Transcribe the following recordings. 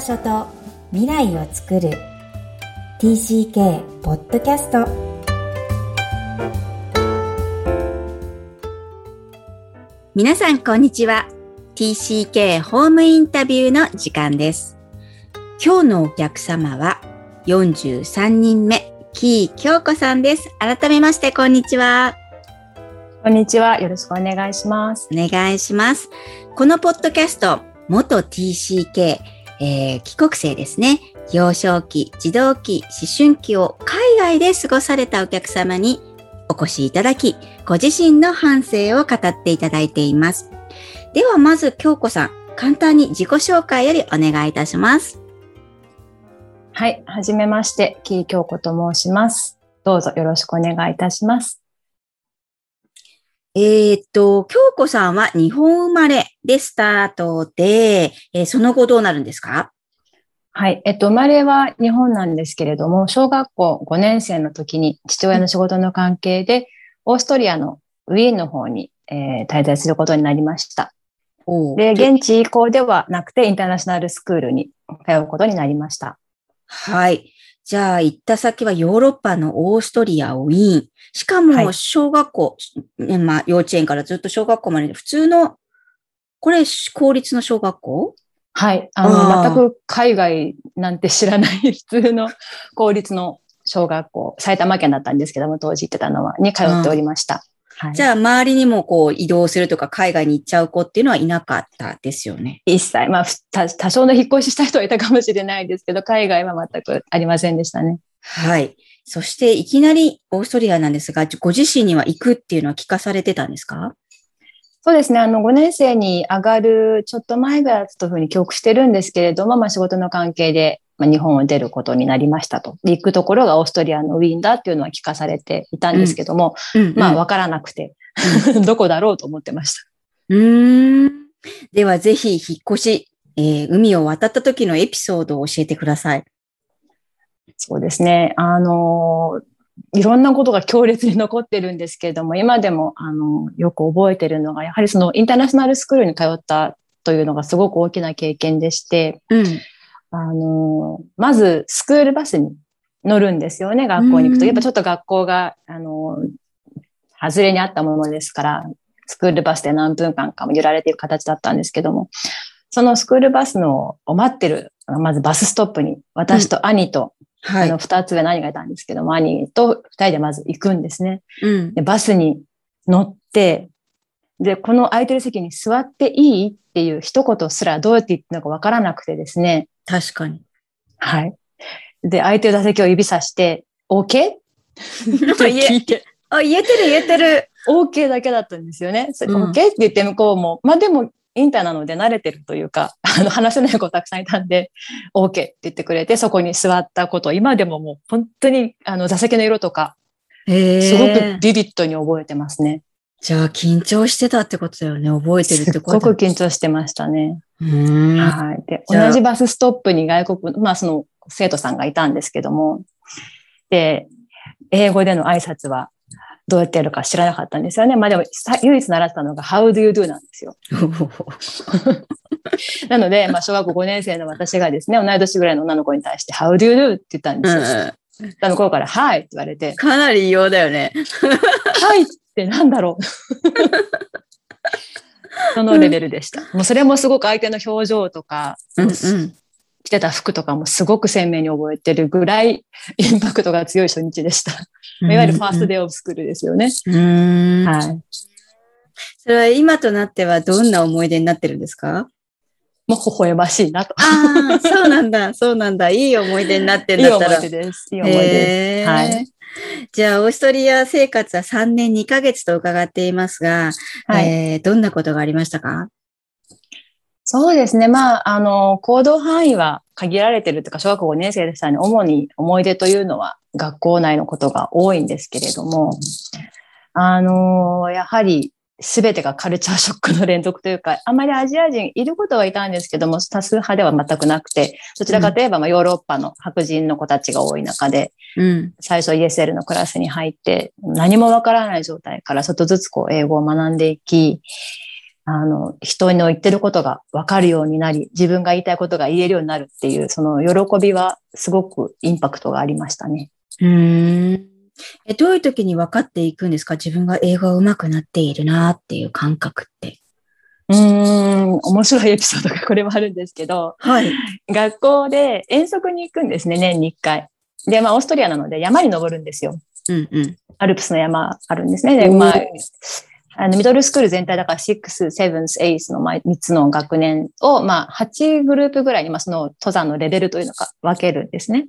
場所と未来を作る TCK ポッドキャスト皆さんこんにちは TCK ホームインタビューの時間です今日のお客様は43人目キー京子さんです改めましてこんにちはこんにちは。よろしくお願いします。お願いします。このポッドキャスト、元 TCK、えー、帰国生ですね。幼少期、児童期、思春期を海外で過ごされたお客様にお越しいただき、ご自身の反省を語っていただいています。ではまず京子さん、簡単に自己紹介よりお願いいたします。はい、はじめまして、キー京子と申します。どうぞよろしくお願いいたします。えー、っと、京子さんは日本生まれでスタートで、えー、その後どうなるんですか？はい。えっと、生まれは日本なんですけれども、小学校5年生の時に父親の仕事の関係で、オーストリアのウィーンの方に、えー、滞在することになりました。で、現地以降ではなくて、インターナショナルスクールに通うことになりました。はい。じゃあ、行った先はヨーロッパのオーストリア、ウィーン。しかも、小学校、はい、まあ、幼稚園からずっと小学校まで普通の、これ、公立の小学校？はい。あの、全く海外なんて知らない普通の 公立の小学校、埼玉県だったんですけども、当時行ってたのは、に通っておりました。はい、じゃあ、周りにもこう移動するとか海外に行っちゃう子っていうのはいなかったですよね？一切。まあ、多少の引っ越しした人はいたかもしれないですけど、海外は全くありませんでしたね。はい。そして、いきなりオーストリアなんですが、ご自身には行くっていうのは聞かされてたんですか？そうですね。あの、5年生に上がるちょっと前ぐらいというふうに記憶してるんですけれども、まあ仕事の関係で、まあ、日本を出ることになりましたと。行くところがオーストリアのウィーンだっていうのは聞かされていたんですけども、うんうんうん、まあわからなくて、どこだろうと思ってました。うん。ではぜひ引っ越し、えー、海を渡った時のエピソードを教えてください。そうですね。あのいろんなことが強烈に残ってるんですけれども、今でも、あの、よく覚えてるのが、やはりそのインターナショナルスクールに通ったというのがすごく大きな経験でして、うん、あの、まずスクールバスに乗るんですよね、学校に行くと。やっぱちょっと学校が、あの、外れにあったものですから、スクールバスで何分間かも揺られている形だったんですけども、そのスクールバスのを待ってる、まずバスストップに、私と兄と、うん、あの、二つ上何がいたんですけども、兄と二人でまず行くんですね。うん、でバスに乗って、で、この空いてる席に座っていいっていう一言すらどうやって言ってるのかわからなくてですね。確かに。はい。で、空いてる座席を指さして、OK? と聞いて。あ、言えてる言えてる。OK だけだったんですよね。それ OK って言って向こうも、まあでも、インターなので慣れてるというか、あの、話せない子たくさんいたんで、OK って言ってくれて、そこに座ったこと今でももう本当に、あの、座席の色とか、すごくビビットに覚えてますね。じゃあ、緊張してたってことだよね。覚えてるってことすごく緊張してましたね。はい。で、同じバスストップに外国、まあ、その生徒さんがいたんですけども、で、英語での挨拶はどうやってやるか知らなかったんですよね。まあでも、唯一習ったのが How do you do なんですよ。なので、まあ小学校5年生の私がですね、同い年ぐらいの女の子に対して How do you do って言ったんですよ。うん、向こうから、はいって言われて。かなり異様だよね。はいってなんだろう。そのレベルでした。もうそれもすごく相手の表情とか、うんうん、着てた服とかもすごく鮮明に覚えてるぐらいインパクトが強い初日でした。いわゆるファーストデイオブスクールですよね。はい。それは今となってはどんな思い出になってるんですか？もう微笑ましいなと。ああ、そうなんだ、そうなんだ。いい思い出になってるんだったら。いい思い出です。いい思い出です。はい。じゃあ、オーストリア生活は3年2ヶ月と伺っていますが、はい、えー、どんなことがありましたか？そうですね。まあ、あの、行動範囲は限られてるというか、小学校5年生でしたね。主に思い出というのは学校内のことが多いんですけれども、あの、やはり全てがカルチャーショックの連続というか、あまりアジア人いることはいたんですけども、多数派では全くなくて、どちらかといえば、まあ、ヨーロッパの白人の子たちが多い中で、うん、最初 ESL のクラスに入って、何もわからない状態からちょっとずつこう英語を学んでいき、あの、人の言ってることが分かるようになり、自分が言いたいことが言えるようになるっていう、その喜びはすごくインパクトがありましたね。うんえどういう時に分かっていくんですか？自分が英語が上手くなっているなっていう感覚って。うーん、面白いエピソードがこれもあるんですけど、はい。学校で遠足に行くんですね、年に1回。で、まあ、オーストリアなので山に登るんですよ。うんうん。アルプスの山あるんですね。で、まあ、あの、ミドルスクール全体だから6、7、8のまあ3つの学年を、まあ、8グループぐらいに、まあ、その登山のレベルというのが分けるんですね。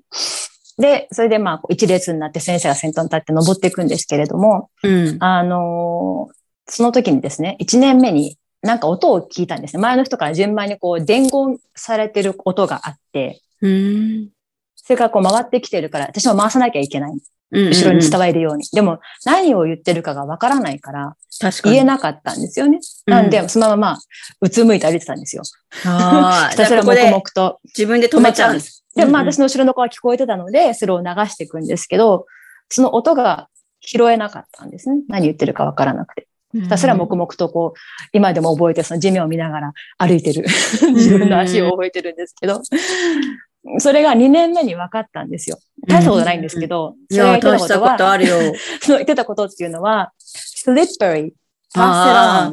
で、それでまあ、一列になって先生が先頭に立って登っていくんですけれども、うん。あのーその時にですね、1年目になんか音を聞いたんですね。前の人から順番にこう伝言されてる音があって、うん。それからこう回ってきてるから、私も回さなきゃいけない。後後ろに伝わるように。でも、何を言ってるかがわからないから、確かに。言えなかったんですよね。うんなんで、そのまま、うつむいて歩いてたんですよ。あ あ、ひたすら黙々と。自分で止めちゃうんです。で、まあ私の後ろの子は聞こえてたので、それを流していくんですけど、その音が拾えなかったんですね。何言ってるかわからなくて。ひたすら黙々とこう、今でも覚えて、その地面を見ながら歩いてる。自分の足を覚えてるんですけど、それが2年目に分かったんですよ。大したことないんですけど、いや、それが言大したこってたことあるよ。その言ってたことっていうのは、slippery, あ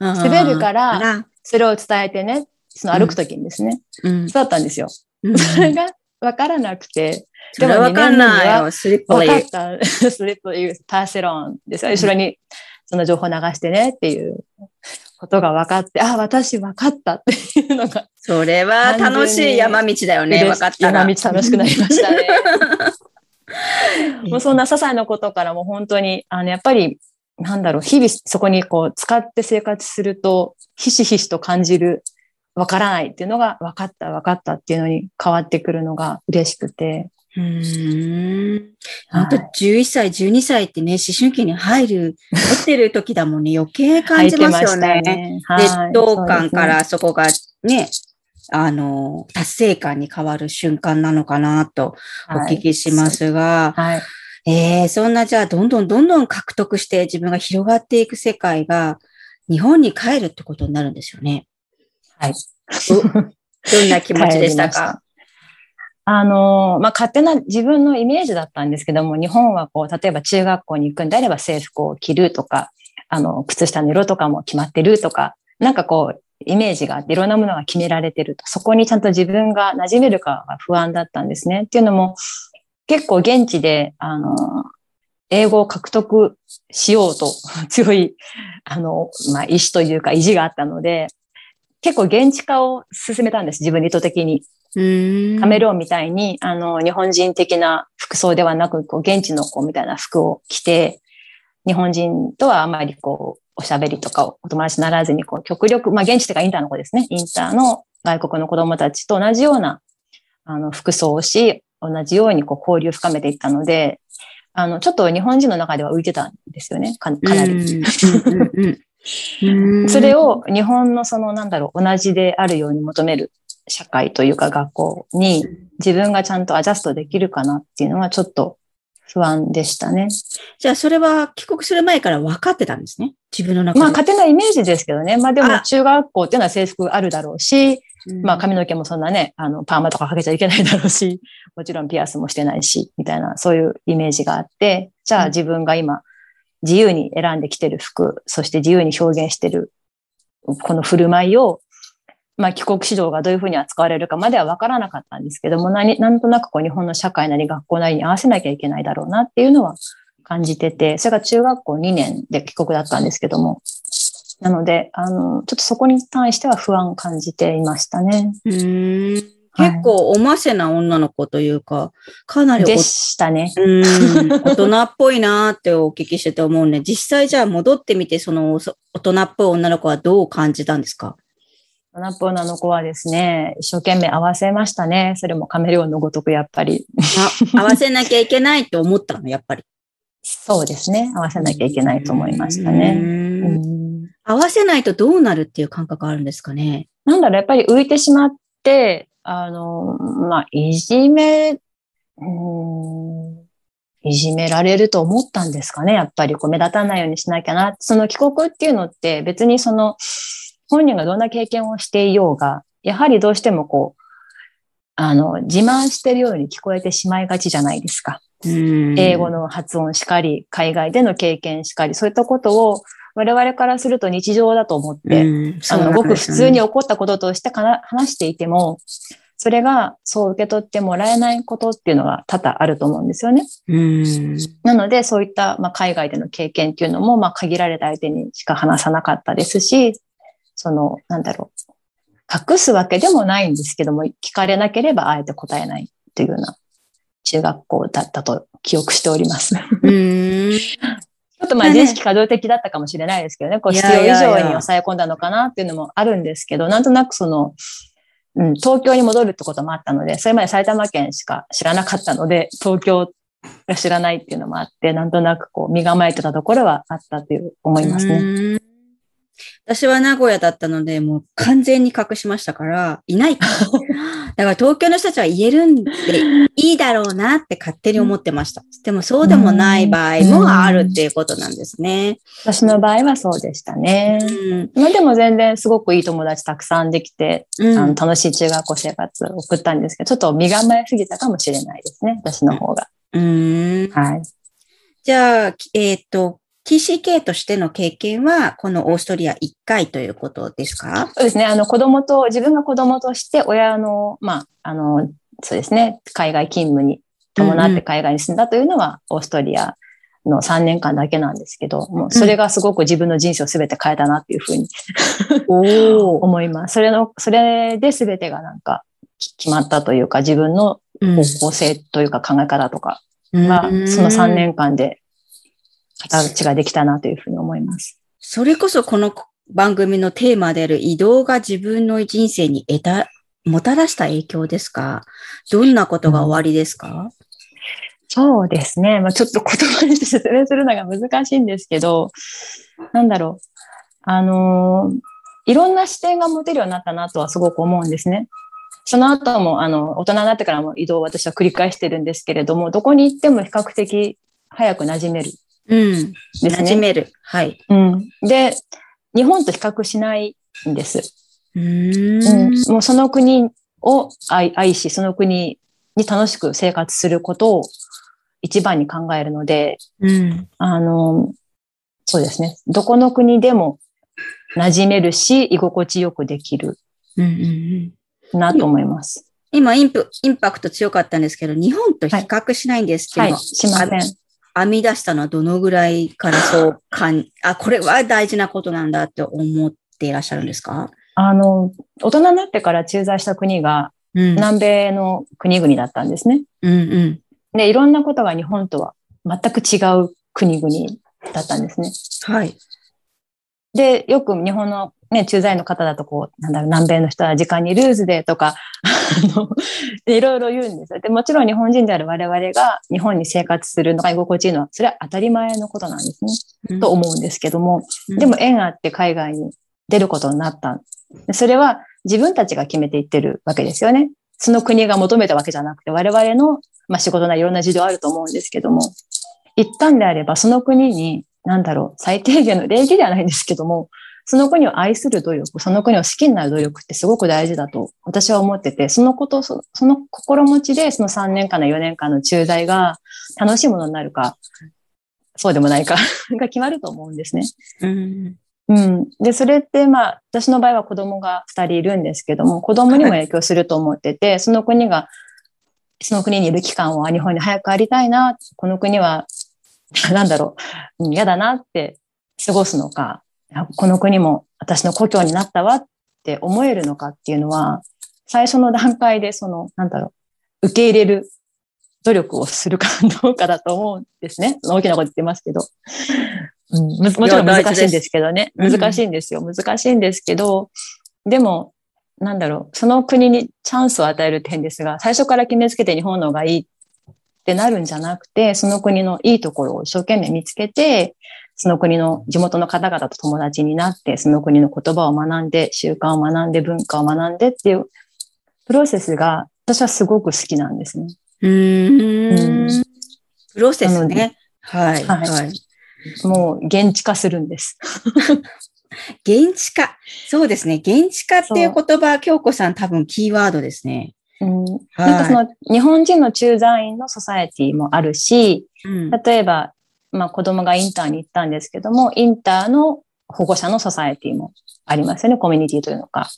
pass it on. 滑るからら、それを伝えてね、その歩くときにですね、うん。そうだったんですよ。うんそれが分からなくて、それわかんないよ。スリップ分かっ で。た、スリップいう pass it on ですよ。後ろにその情報流してねっていうことが分かって、あ、私分かったっていうのが、それは楽しい山道だよね。分かったら。山道楽しくなりましたね。もうそんな些細なことからも本当に、あの、やっぱり、なんだろう、日々そこにこう使って生活すると、ひしひしと感じる、わからないっていうのが分かった分かったっていうのに変わってくるのが嬉しくて。うーん。はい本当11歳、12歳ってね、思春期に入る、持ってる時だもんね、余計感じますよね。ねはい劣等感からそこがね、あの、達成感に変わる瞬間なのかなとお聞きしま。すが、はい。ええそんなじゃあどんどんどんどん獲得して自分が広がっていく世界が日本に帰るってことになるんですよね。はい。どんな気持ちでしたかあの、まあ、勝手な自分のイメージだったんですけども、日本はこう、例えば中学校に行くんであれば制服を着るとか、あの、靴下の色とかも決まってるとか、なんかこう、イメージがあっていろんなものが決められてると、そこにちゃんと自分が馴染めるかが不安だったんですね。っていうのも、結構現地で、あの、英語を獲得しようと 強い、あの、まあ、意志というか意地があったので、結構現地化を進めたんです、自分で意図的に。カメルーンみたいに、あの、日本人的な服装ではなく、こう、現地の子みたいな服を着て、日本人とはあまりこう、おしゃべりとかお友達にならずに、こう、極力、まあ、現地というかインターの子ですね。インターの外国の子供たちと同じような、あの、服装をし、同じようにこう、交流を深めていったので、あの、ちょっと日本人の中では浮いてたんですよね。かかなり。それを日本のそのなんだろう、同じであるように求める社会というか学校に自分がちゃんとアジャストできるかなっていうのはちょっと不安でしたね。じゃあそれは帰国する前から分かってたんですね？自分の中で。まあ勝手なイメージですけどね。まあでもあ中学校っていうのは制服あるだろうし、うんまあ髪の毛もそんなね、あのパーマとかかけちゃいけないだろうし、もちろんピアスもしてないし、みたいなそういうイメージがあって、じゃあ自分が今自由に選んできてる服、そして自由に表現してるこの振る舞いを、まあ帰国指導がどういうふうに扱われるかまでは分からなかったんですけども、何なんとなくこう日本の社会なり学校なりに合わせなきゃいけないだろうなっていうのは感じてて、それが中学校2年で帰国だったんですけども、なので、あの、ちょっとそこに対しては不安を感じていましたね。うーん。はい。結構おませな女の子というか、かなりおでしたね。うん。大人っぽいなーってお聞きしてて思うんで、実際じゃあ戻ってみて、そのそ大人っぽい女の子はどう感じたんですか？ナップ女の子はですね、一生懸命合わせましたね。それもカメレオンのごとくやっぱり。あ合わせなきゃいけないって思ったの、やっぱり。そうですね。合わせなきゃいけないと思いましたね。合わせないとどうなるっていう感覚あるんですかね？なんだろう、やっぱり浮いてしまって、あの、まあ、いじめ、うん、いじめられると思ったんですかね。やっぱりこう目立たないようにしなきゃな。その帰国っていうのって別にその本人がどんな経験をしていようが、やはりどうしてもこう、あの、自慢してるように聞こえてしまいがちじゃないですか。英語の発音しかり、海外での経験しかり、そういったことを我々からすると日常だと思って、あの、ごく普通に起こったこととして話していても、それがそう受け取ってもらえないことっていうのが多々あると思うんですよね。なので、そういった、まあ、海外での経験っていうのも、まあ、限られた相手にしか話さなかったですし、その、なんだろう。隠すわけでもないんですけども、聞かれなければあえて答えないというような中学校だったと記憶しております。ちょっとまあ自意識過剰的だったかもしれないですけどね、こう必要以上に抑え込んだのかなっていうのもあるんですけど、なんとなくその、うん、東京に戻るってこともあったので、それまで埼玉県しか知らなかったので、東京が知らないっていうのもあって、なんとなくこう身構えてたところはあったという思いますね。私は名古屋だったので、もう完全に隠しましたから、いない。だから東京の人たちは言えるんでいいだろうなって勝手に思ってました。でもそうでもない場合もあるっていうことなんですね。私の場合はそうでしたね。まあでも全然すごくいい友達たくさんできて、あの楽しい中学校生活を送ったんですけど、ちょっと身構えすぎたかもしれないですね、私の方が。うん。はい。じゃあ、えっ、ー、と、TCK としての経験は、このオーストリア1回ということですか？そうですね。あの、子供と、自分が子供として親の、まあ、あの、そうですね。海外勤務に伴って海外に住んだというのは、オーストリアの3年間だけなんですけど、もうそれがすごく自分の人生を全て変えたなっていうふうに 思います。それの、それで全てがなんか決まったというか、自分の方向性というか考え方とかが、その3年間で形ができたなというふうに思います。それこそこの番組のテーマである移動が自分の人生に得た、もたらした影響ですか？どんなことが終わりですか、うん、そうですね。まあ、ちょっと言葉にして説明するのが難しいんですけど、なんだろう。あのー、いろんな視点が持てるようになったなとはすごく思うんですね。その後も、あの、大人になってからも移動を私は繰り返してるんですけれども、どこに行っても比較的早く馴染めるうん。ですね。馴染める。はい。うん。で、日本と比較しないんです。うん,、もうその国を愛愛し、その国に楽しく生活することを一番に考えるので、うん、あの、そうですね。どこの国でも馴染めるし、居心地よくできる。なと思います。今インプ、インパクト強かったんですけど、日本と比較しないんですけど、はいはい、しません。編み出したのはどのぐらいからそう感、あ、これは大事なことなんだって思っていらっしゃるんですか？あの、大人になってから駐在した国が、南米の国々だったんですね。うんうん。で、いろんなことが日本とは全く違う国々だったんですね。はい。で、よく日本のね、駐在員の方だとこう、なんだろう、南米の人は時間にルーズでとか、あの、いろいろ言うんですよ。で、もちろん日本人である我々が日本に生活するのが居心地いいのは、それは当たり前のことなんですね。うん、と思うんですけども、でも縁あって海外に出ることになった。それは自分たちが決めていってるわけですよね。その国が求めたわけじゃなくて、我々の、まあ、仕事ないろんな事情あると思うんですけども、一旦であればその国に、なんだろう、最低限の礼儀ではないんですけども、その国を愛する努力、その国を好きになる努力ってすごく大事だと私は思ってて、そのこと、その心持ちでその3年間の4年間の駐在が楽しいものになるか、そうでもないか が決まると思うんですね。うん、うん。で、それってまあ、私の場合は子供が2人いるんですけども、子供にも影響すると思ってて、その国が、その国にいる期間は日本に早く帰りたいな、この国は、なんだろう、嫌だなって過ごすのか、この国も私の故郷になったわって思えるのかっていうのは、最初の段階でその、なんだろう、受け入れる努力をするかどうかだと思うんですね。大きなこと言ってますけど。うん、もちろん難しいんですけどね。難しいんですよ。難しいんですけど、でも、なんだろう、その国にチャンスを与える点ですが、最初から決めつけて日本の方がいいってなるんじゃなくて、その国のいいところを一生懸命見つけて、その国の地元の方々と友達になって、その国の言葉を学んで、習慣を学んで、文化を学んでっていうプロセスが私はすごく好きなんですね。うんプロセスね。はい。は。はいいもう現地化するんです。現地化。そうですね。現地化っていう言葉、京子さん多分キーワードですね。うん、はいなんかその日本人の駐在員のソサエティもあるし、うん例えば、まあ子供がインターに行ったんですけども、インターの保護者のソサエティもありますよね、コミュニティというのか。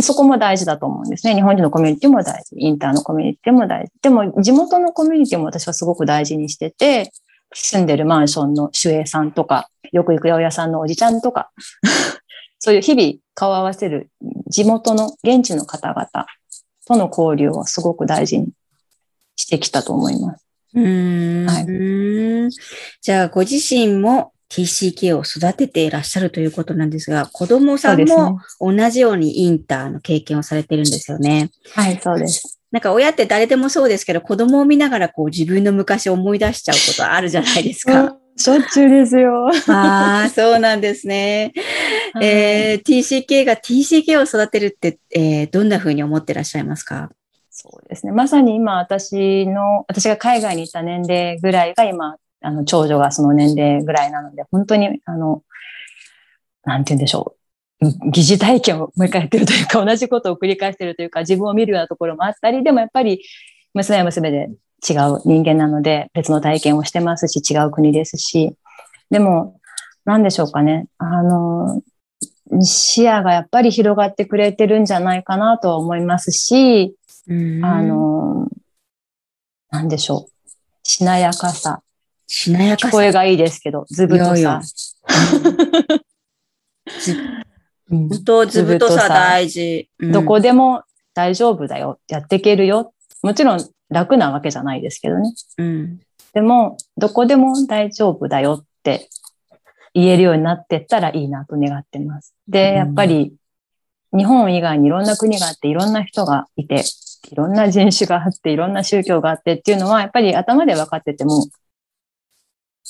そこも大事だと思うんですね。日本人のコミュニティも大事。インターのコミュニティも大事。でも、地元のコミュニティも私はすごく大事にしてて、住んでるマンションの守衛さんとか、よく行く八百屋さんのおじちゃんとか、そういう日々顔を合わせる地元の現地の方々との交流をすごく大事にしてきたと思います。うーんはうんじゃあ、ご自身も TCK を育てていらっしゃるということなんですが、子供さんも同じようにインターの経験をされてるんですよね。はい、そうです。なんか親って誰でもそうですけど、子供を見ながらこう自分の昔を思い出しちゃうことあるじゃないですか。しょっちゅうですよ。ああ、そうなんですね。えー、TCK が TCK を育てるって、えーどんな風に思ってらっしゃいますか？そうですね。まさに今、私の、私が海外に行った年齢ぐらいが今、あの、長女がその年齢ぐらいなので、本当に、あの、なんて言うんでしょう。疑似体験をもう一回やってるというか、同じことを繰り返してるというか、自分を見るようなところもあったり、でもやっぱり、娘は娘で違う人間なので、別の体験をしてますし、違う国ですし、でも、なんでしょうかね。あの、視野がやっぱり広がってくれてるんじゃないかなとは思いますし、あ、の、なんでしょう。しなやかさ。しなやかさ。聞こえがいいですけど、ずぶとさ本当、ずぶとさずぶとさ大事。うんどこでも大丈夫だよ。やっていけるよ。もちろん楽なわけじゃないですけどね。うん。でも、どこでも大丈夫だよって言えるようになってったらいいなと願ってます。で、やっぱり、日本以外にいろんな国があって、いろんな人がいて、いろんな人種があって、いろんな宗教があってっていうのは、やっぱり頭で分かってても、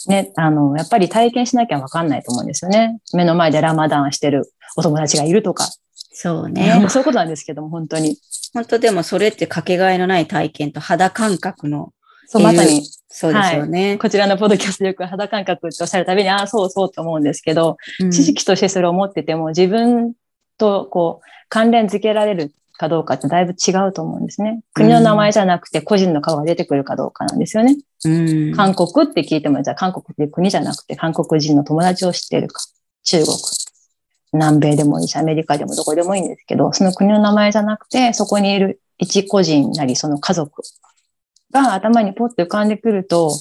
ね、あの、やっぱり体験しなきゃ分かんないと思うんですよね。目の前でラマダンしてるお友達がいるとか。そうね。そういうことなんですけども、本当に。本当でもそれってかけがえのない体験と肌感覚の、そう、まさに、そうですよね。こちらのポッドキャストでよく肌感覚っておっしゃるたびに、ああ、そうそうと思うんですけど、うん知識としてそれを持ってても、自分とこう、関連づけられるかどうかってだいぶ違うと思うんですね。国の名前じゃなくて個人の顔が出てくるかどうかなんですよね。うん韓国って聞いても、じゃあ韓国っていう国じゃなくて、韓国人の友達を知っているか、中国、南米でもいいし、アメリカでもどこでもいいんですけど、その国の名前じゃなくて、そこにいる一個人なり、その家族が頭にポッと浮かんでくると、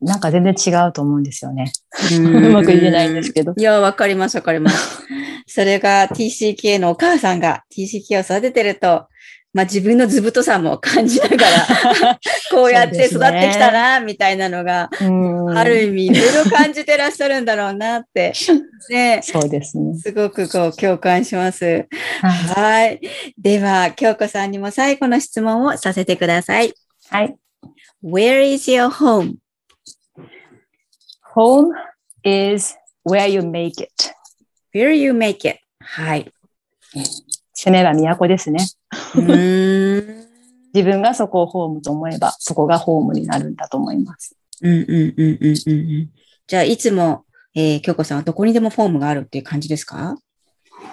なんか全然違うと思うんですよね。うんうまく言えないんですけど。いや、わかります、わかります。それが TCK のお母さんが TCK を育ててると、まあ自分の図太さも感じながら、こうやって育ってきたな、みたいなのが、うんある意味いろいろ感じてらっしゃるんだろうなって、ね、そうですね。すごくこう共感します。はいはい。では、京子さんにも最後の質問をさせてください。はい。Where is your home? Home is where you make it. Where you make it? はい。攻めは都ですね。自分がそこをホームと思えば、そこがホームになるんだと思います。うんうんうんうんうんうん。じゃあ、いつも、えー、京子さんはどこにでもフォームがあるっていう感じですか？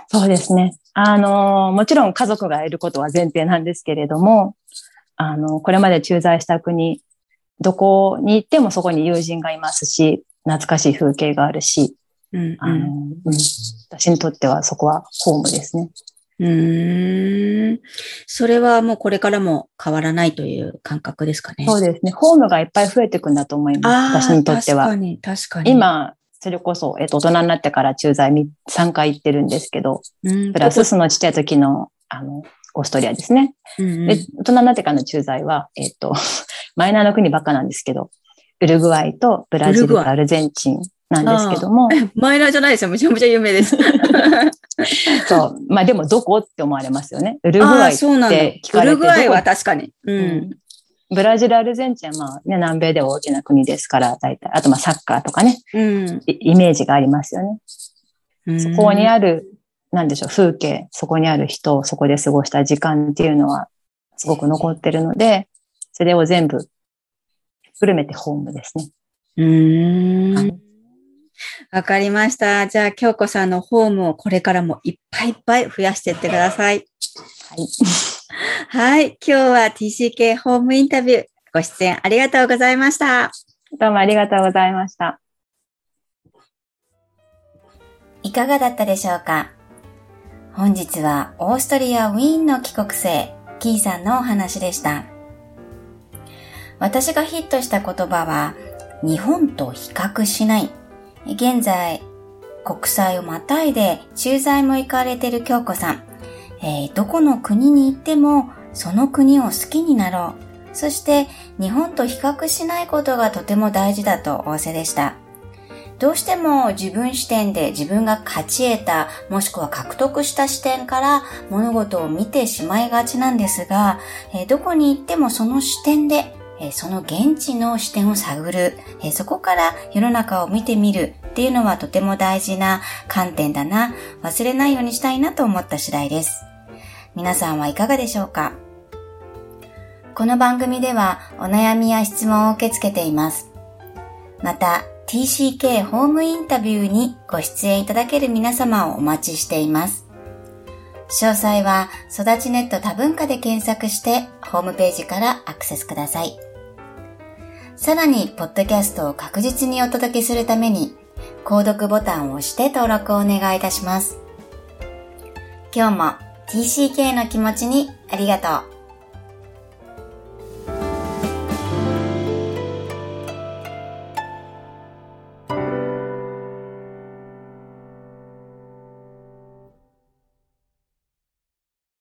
そうですね。あの、もちろん家族がいることは前提なんですけれども、あの、これまで駐在した国、どこに行ってもそこに友人がいますし、懐かしい風景があるし、うんあの、うん私にとってはそこはホームですね。うん。それはもうこれからも変わらないという感覚ですかね。そうですね。ホームがいっぱい増えていくんだと思います。私にとっては。確かに、確かに。、今、それこそ、えっと、大人になってから駐在み3回行ってるんですけど、うん、プラスそのちっちゃい時の、あの、オーストリアですね。うんうん、で、大人になってからの駐在は、えっと、マイナーの国ばっかなんですけど、ウルグアイとブラジルとアルゼンチンなんですけども、マイナーじゃないですよ。めちゃめちゃ有名です。そう。まあでもどこって思われますよね。ウルグアイっ。て聞かれてウルグアイは確かに。う。うんんブラジル、アルゼンチンはまあね、南米では大きな国ですから、大体。あとまあサッカーとかね、うん。イイメージがありますよね。うんそこにある、なんでしょう、風景、そこにある人、そこで過ごした時間っていうのは、すごく残ってるので、それを全部、グルメってホームですね。うーん。わかりました。じゃあ、京子さんのホームをこれからもいっぱいいっぱい増やしていってください。はい。はい。今日は TCK ホームインタビューご出演ありがとうございました。どうもありがとうございました。いかがだったでしょうか？本日はオーストリア・ウィーンの帰国生、キーさんのお話でした。私がヒットした言葉は、日本と比較しない。現在、国際をまたいで駐在も行かれている京子さん。えーどこの国に行っても、その国を好きになろう。そして、日本と比較しないことがとても大事だと仰せでした。どうしても自分視点で自分が勝ち得た、もしくは獲得した視点から物事を見てしまいがちなんですが、えーどこに行ってもその視点で、えその現地の視点を探る、えそこから世の中を見てみるっていうのはとても大事な観点だな、忘れないようにしたいなと思った次第です。皆さんはいかがでしょうか？この番組ではお悩みや質問を受け付けています。また、TCK ホームインタビューにご出演いただける皆様をお待ちしています。詳細は、育ちネット多文化で検索して、ホームページからアクセスください。さらに、ポッドキャストを確実にお届けするために、購読ボタンを押して登録をお願いいたします。今日も TCK の気持ちにありがとう。